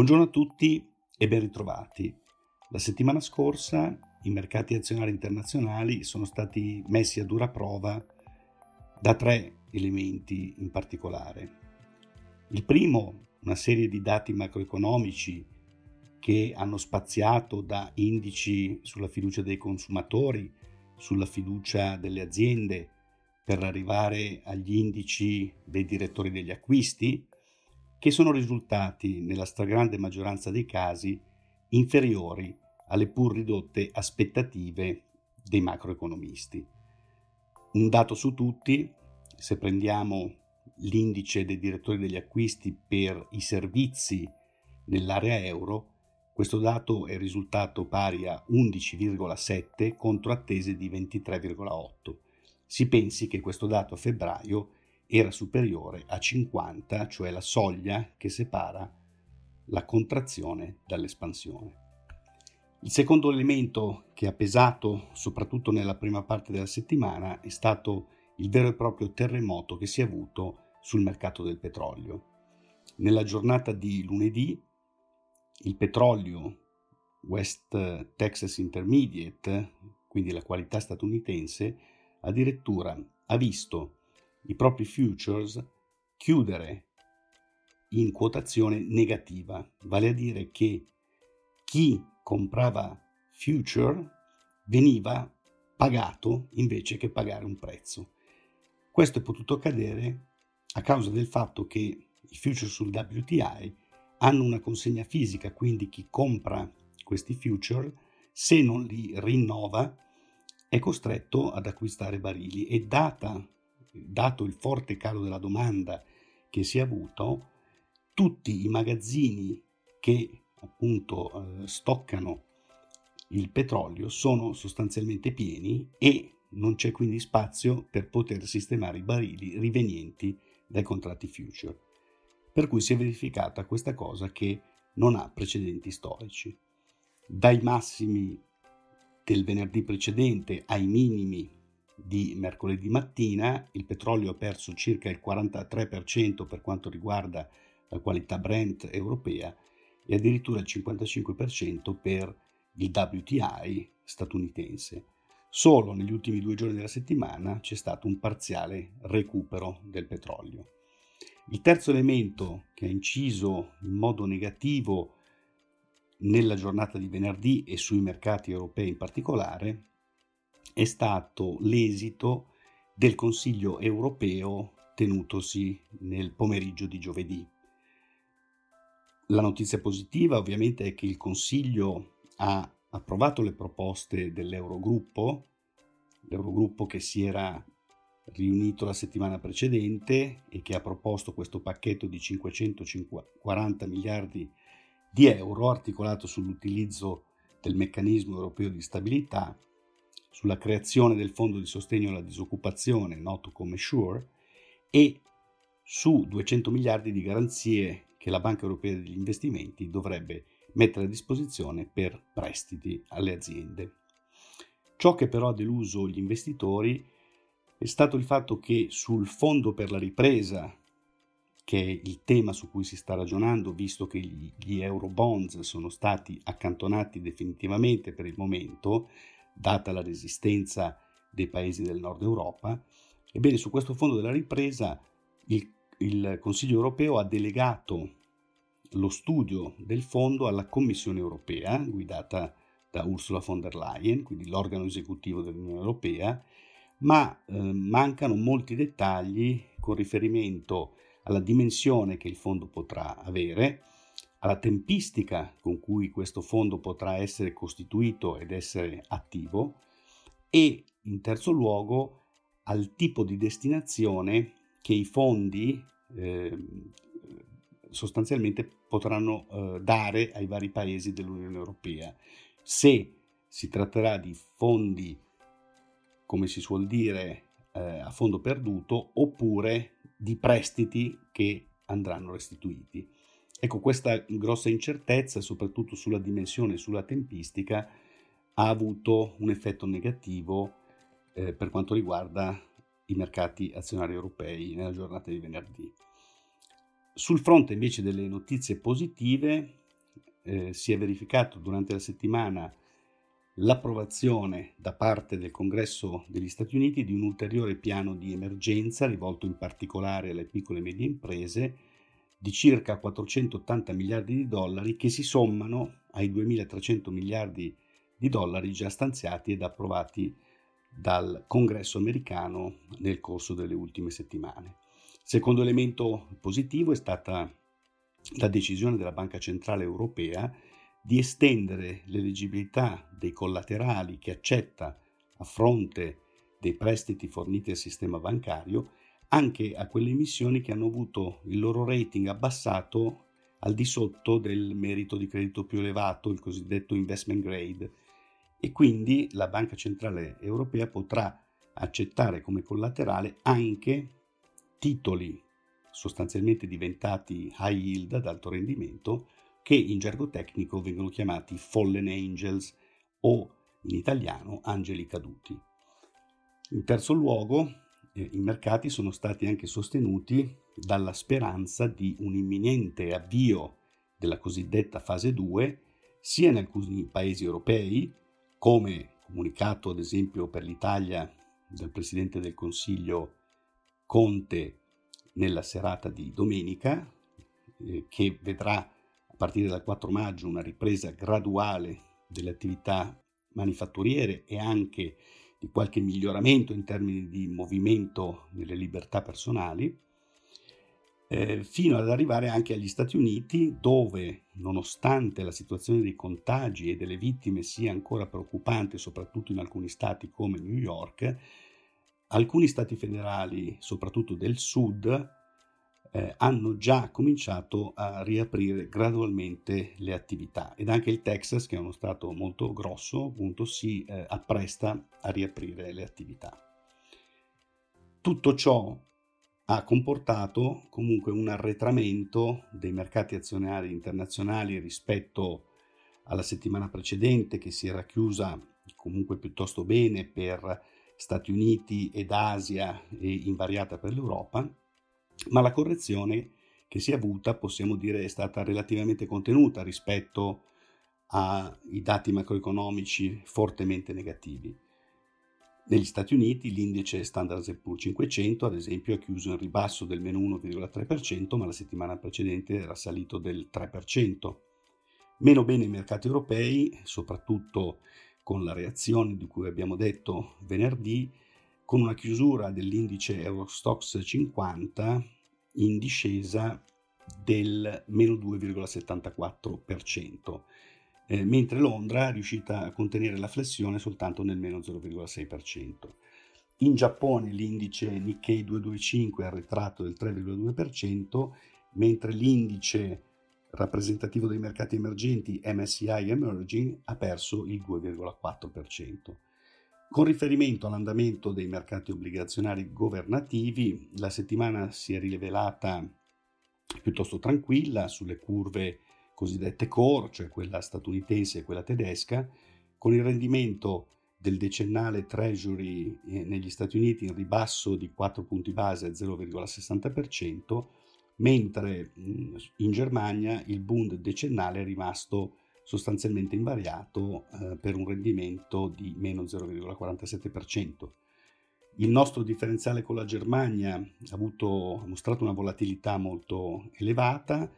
Buongiorno a tutti e ben ritrovati. La settimana scorsa i mercati azionari internazionali sono stati messi a dura prova da tre elementi in particolare. Il primo, una serie di dati macroeconomici che hanno spaziato da indici sulla fiducia dei consumatori, sulla fiducia delle aziende, per arrivare agli indici dei direttori degli acquisti, che sono risultati nella stragrande maggioranza dei casi inferiori alle pur ridotte aspettative dei macroeconomisti. Un dato su tutti, se prendiamo l'indice dei direttori degli acquisti per i servizi nell'area euro, questo dato è risultato pari a 11,7 contro attese di 23,8. Si pensi che questo dato a febbraio era superiore a 50, cioè la soglia che separa la contrazione dall'espansione. Il secondo elemento che ha pesato soprattutto nella prima parte della settimana è stato il vero e proprio terremoto che si è avuto sul mercato del petrolio. Nella giornata di lunedì il petrolio West Texas Intermediate, quindi la qualità statunitense, addirittura ha visto i propri futures chiudere in quotazione negativa, vale a dire che chi comprava future veniva pagato invece che pagare un prezzo. Questo è potuto accadere a causa del fatto che i future sul WTI hanno una consegna fisica, quindi chi compra questi future, se non li rinnova, è costretto ad acquistare barili e data dato il forte calo della domanda che si è avuto, tutti i magazzini che appunto eh, stoccano il petrolio sono sostanzialmente pieni e non c'è quindi spazio per poter sistemare i barili rivenienti dai contratti future. Per cui si è verificata questa cosa che non ha precedenti storici. Dai massimi del venerdì precedente ai minimi di mercoledì mattina il petrolio ha perso circa il 43% per quanto riguarda la qualità Brent europea e addirittura il 55% per il WTI statunitense. Solo negli ultimi due giorni della settimana c'è stato un parziale recupero del petrolio. Il terzo elemento che ha inciso in modo negativo nella giornata di venerdì e sui mercati europei in particolare è stato l'esito del Consiglio europeo tenutosi nel pomeriggio di giovedì. La notizia positiva ovviamente è che il Consiglio ha approvato le proposte dell'Eurogruppo, l'Eurogruppo che si era riunito la settimana precedente e che ha proposto questo pacchetto di 540 miliardi di euro articolato sull'utilizzo del meccanismo europeo di stabilità sulla creazione del fondo di sostegno alla disoccupazione, noto come SURE, e su 200 miliardi di garanzie che la Banca Europea degli Investimenti dovrebbe mettere a disposizione per prestiti alle aziende. Ciò che però ha deluso gli investitori è stato il fatto che sul fondo per la ripresa, che è il tema su cui si sta ragionando, visto che gli, euro bonds sono stati accantonati definitivamente per il momento, data la resistenza dei paesi del nord Europa. Ebbene, su questo fondo della ripresa il, il Consiglio europeo ha delegato lo studio del fondo alla Commissione europea, guidata da Ursula von der Leyen, quindi l'organo esecutivo dell'Unione europea, ma eh, mancano molti dettagli con riferimento alla dimensione che il fondo potrà avere, alla tempistica con cui questo fondo potrà essere costituito ed essere attivo e in terzo luogo al tipo di destinazione che i fondi eh, sostanzialmente potranno eh, dare ai vari paesi dell'Unione Europea. Se si tratterà di fondi, come si suol dire, eh, a fondo perduto, oppure di prestiti che andranno restituiti. Ecco, questa grossa incertezza, soprattutto sulla dimensione e sulla tempistica, ha avuto un effetto negativo eh, per quanto riguarda i mercati azionari europei nella giornata di venerdì. Sul fronte invece delle notizie positive, eh, si è verificato durante la settimana l'approvazione da parte del Congresso degli Stati Uniti di un ulteriore piano di emergenza rivolto in particolare alle piccole e medie imprese di circa 480 miliardi di dollari che si sommano ai 2.300 miliardi di dollari già stanziati ed approvati dal Congresso americano nel corso delle ultime settimane. Secondo elemento positivo è stata la decisione della Banca Centrale Europea di estendere l'eleggibilità dei collaterali che accetta a fronte dei prestiti forniti al sistema bancario anche a quelle emissioni che hanno avuto il loro rating abbassato al di sotto del merito di credito più elevato, il cosiddetto investment grade, e quindi la Banca Centrale Europea potrà accettare come collaterale anche titoli sostanzialmente diventati high yield ad alto rendimento che in gergo tecnico vengono chiamati fallen angels o in italiano angeli caduti. In terzo luogo, eh, i mercati sono stati anche sostenuti dalla speranza di un imminente avvio della cosiddetta fase 2 sia in alcuni paesi europei, come comunicato ad esempio per l'Italia dal Presidente del Consiglio Conte nella serata di domenica, eh, che vedrà a partire dal 4 maggio una ripresa graduale delle attività manifatturiere e anche di qualche miglioramento in termini di movimento nelle libertà personali, eh, fino ad arrivare anche agli Stati Uniti, dove, nonostante la situazione dei contagi e delle vittime sia ancora preoccupante, soprattutto in alcuni stati come New York, alcuni stati federali, soprattutto del sud, eh, hanno già cominciato a riaprire gradualmente le attività ed anche il Texas, che è uno stato molto grosso, appunto, si eh, appresta a riaprire le attività. Tutto ciò ha comportato comunque un arretramento dei mercati azionari internazionali rispetto alla settimana precedente che si era chiusa comunque piuttosto bene per Stati Uniti ed Asia e invariata per l'Europa, ma la correzione che si è avuta possiamo dire è stata relativamente contenuta rispetto ai dati macroeconomici fortemente negativi. Negli Stati Uniti l'indice Standard Poor's 500 ad esempio ha chiuso in ribasso del meno 1,3%, ma la settimana precedente era salito del 3%. Meno bene i mercati europei, soprattutto con la reazione di cui abbiamo detto venerdì, con una chiusura dell'indice Eurostox 50 in discesa del meno 2,74%, eh, mentre Londra è riuscita a contenere la flessione soltanto nel meno 0,6%. In Giappone l'indice Nikkei 225 è arretrato del 3,2%, mentre l'indice rappresentativo dei mercati emergenti MSCI Emerging ha perso il 2,4%. Con riferimento all'andamento dei mercati obbligazionari governativi, la settimana si è rivelata piuttosto tranquilla sulle curve cosiddette core, cioè quella statunitense e quella tedesca, con il rendimento del decennale Treasury eh, negli Stati Uniti in ribasso di 4 punti base a 0,60%, mentre in Germania il Bund decennale è rimasto sostanzialmente invariato eh, per un rendimento di meno 0,47%. Il nostro differenziale con la Germania ha, avuto, ha mostrato una volatilità molto elevata,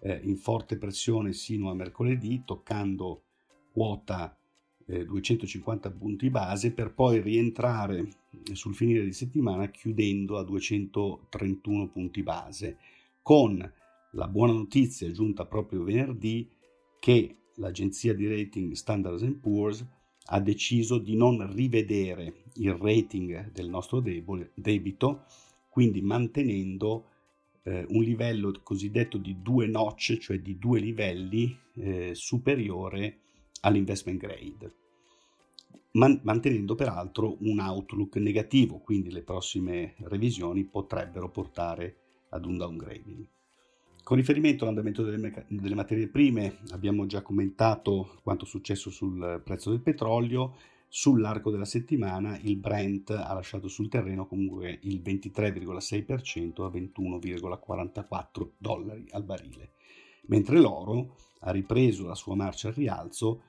eh, in forte pressione sino a mercoledì, toccando quota eh, 250 punti base per poi rientrare sul finire di settimana chiudendo a 231 punti base con la buona notizia giunta proprio venerdì che l'agenzia di rating Standard Poor's ha deciso di non rivedere il rating del nostro debito, quindi mantenendo eh, un livello cosiddetto di due notch, cioè di due livelli eh, superiore all'investment grade, Man- mantenendo peraltro un outlook negativo, quindi le prossime revisioni potrebbero portare ad un downgrading. Con riferimento all'andamento delle, meca- delle, materie prime, abbiamo già commentato quanto successo sul prezzo del petrolio. Sull'arco della settimana il Brent ha lasciato sul terreno comunque il 23,6% a 21,44 dollari al barile, mentre l'oro ha ripreso la sua marcia al rialzo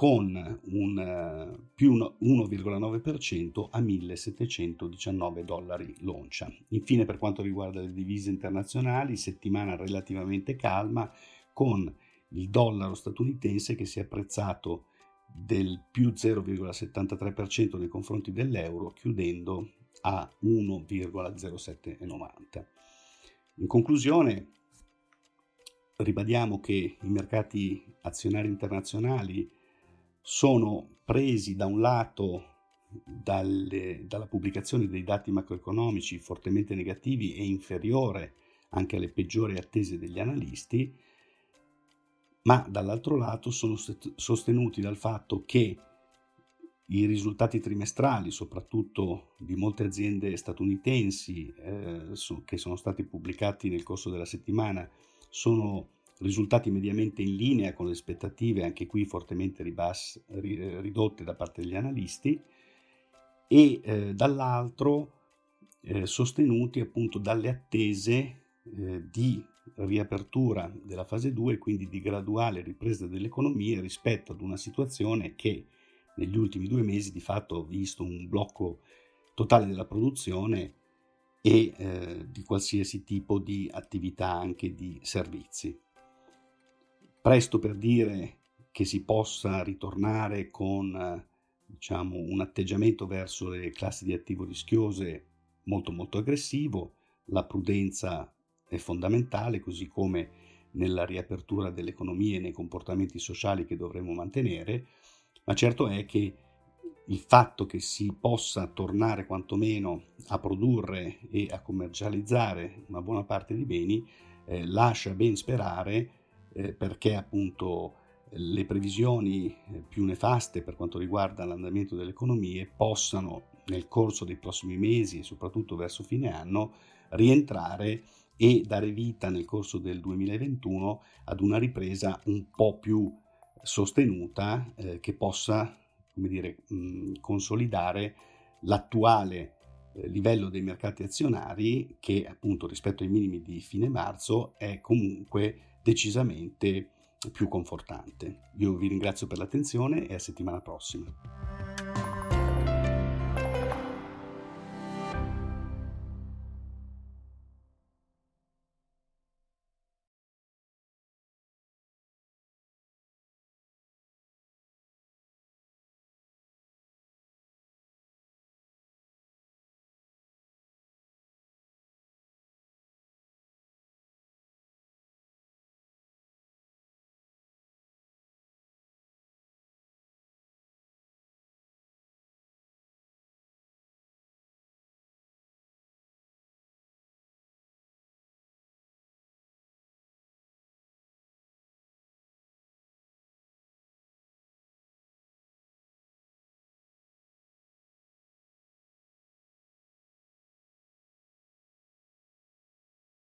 con un uh, più 1,9% a 1719 dollari l'oncia. Infine per quanto riguarda le divise internazionali, settimana relativamente calma con il dollaro statunitense che si è apprezzato del più 0,73% nei confronti dell'euro, chiudendo a 1,0790. In conclusione, ribadiamo che i mercati azionari internazionali sono presi da un lato dalle, dalla pubblicazione dei dati macroeconomici fortemente negativi e inferiore anche alle peggiori attese degli analisti, ma dall'altro lato sono sostenuti dal fatto che i risultati trimestrali, soprattutto di molte aziende statunitensi eh, che sono stati pubblicati nel corso della settimana, sono risultati mediamente in linea con le aspettative, anche qui fortemente ribas- ridotte da parte degli analisti, e eh, dall'altro eh, sostenuti appunto dalle attese eh, di riapertura della fase 2 e quindi di graduale ripresa delle economie rispetto ad una situazione che negli ultimi due mesi di fatto ha visto un blocco totale della produzione e eh, di qualsiasi tipo di attività anche di servizi. Presto per dire che si possa ritornare con diciamo, un atteggiamento verso le classi di attivo rischiose molto molto aggressivo, la prudenza è fondamentale, così come nella riapertura dell'economia e nei comportamenti sociali che dovremo mantenere, ma certo è che il fatto che si possa tornare quantomeno a produrre e a commercializzare una buona parte di beni eh, lascia ben sperare eh, perché appunto le previsioni eh, più nefaste per quanto riguarda l'andamento delle economie possano nel corso dei prossimi mesi e soprattutto verso fine anno rientrare e dare vita nel corso del 2021 ad una ripresa un po' più sostenuta eh, che possa come dire, mh, consolidare l'attuale eh, livello dei mercati azionari che appunto rispetto ai minimi di fine marzo è comunque decisamente più confortante. Io vi ringrazio per l'attenzione e a settimana prossima.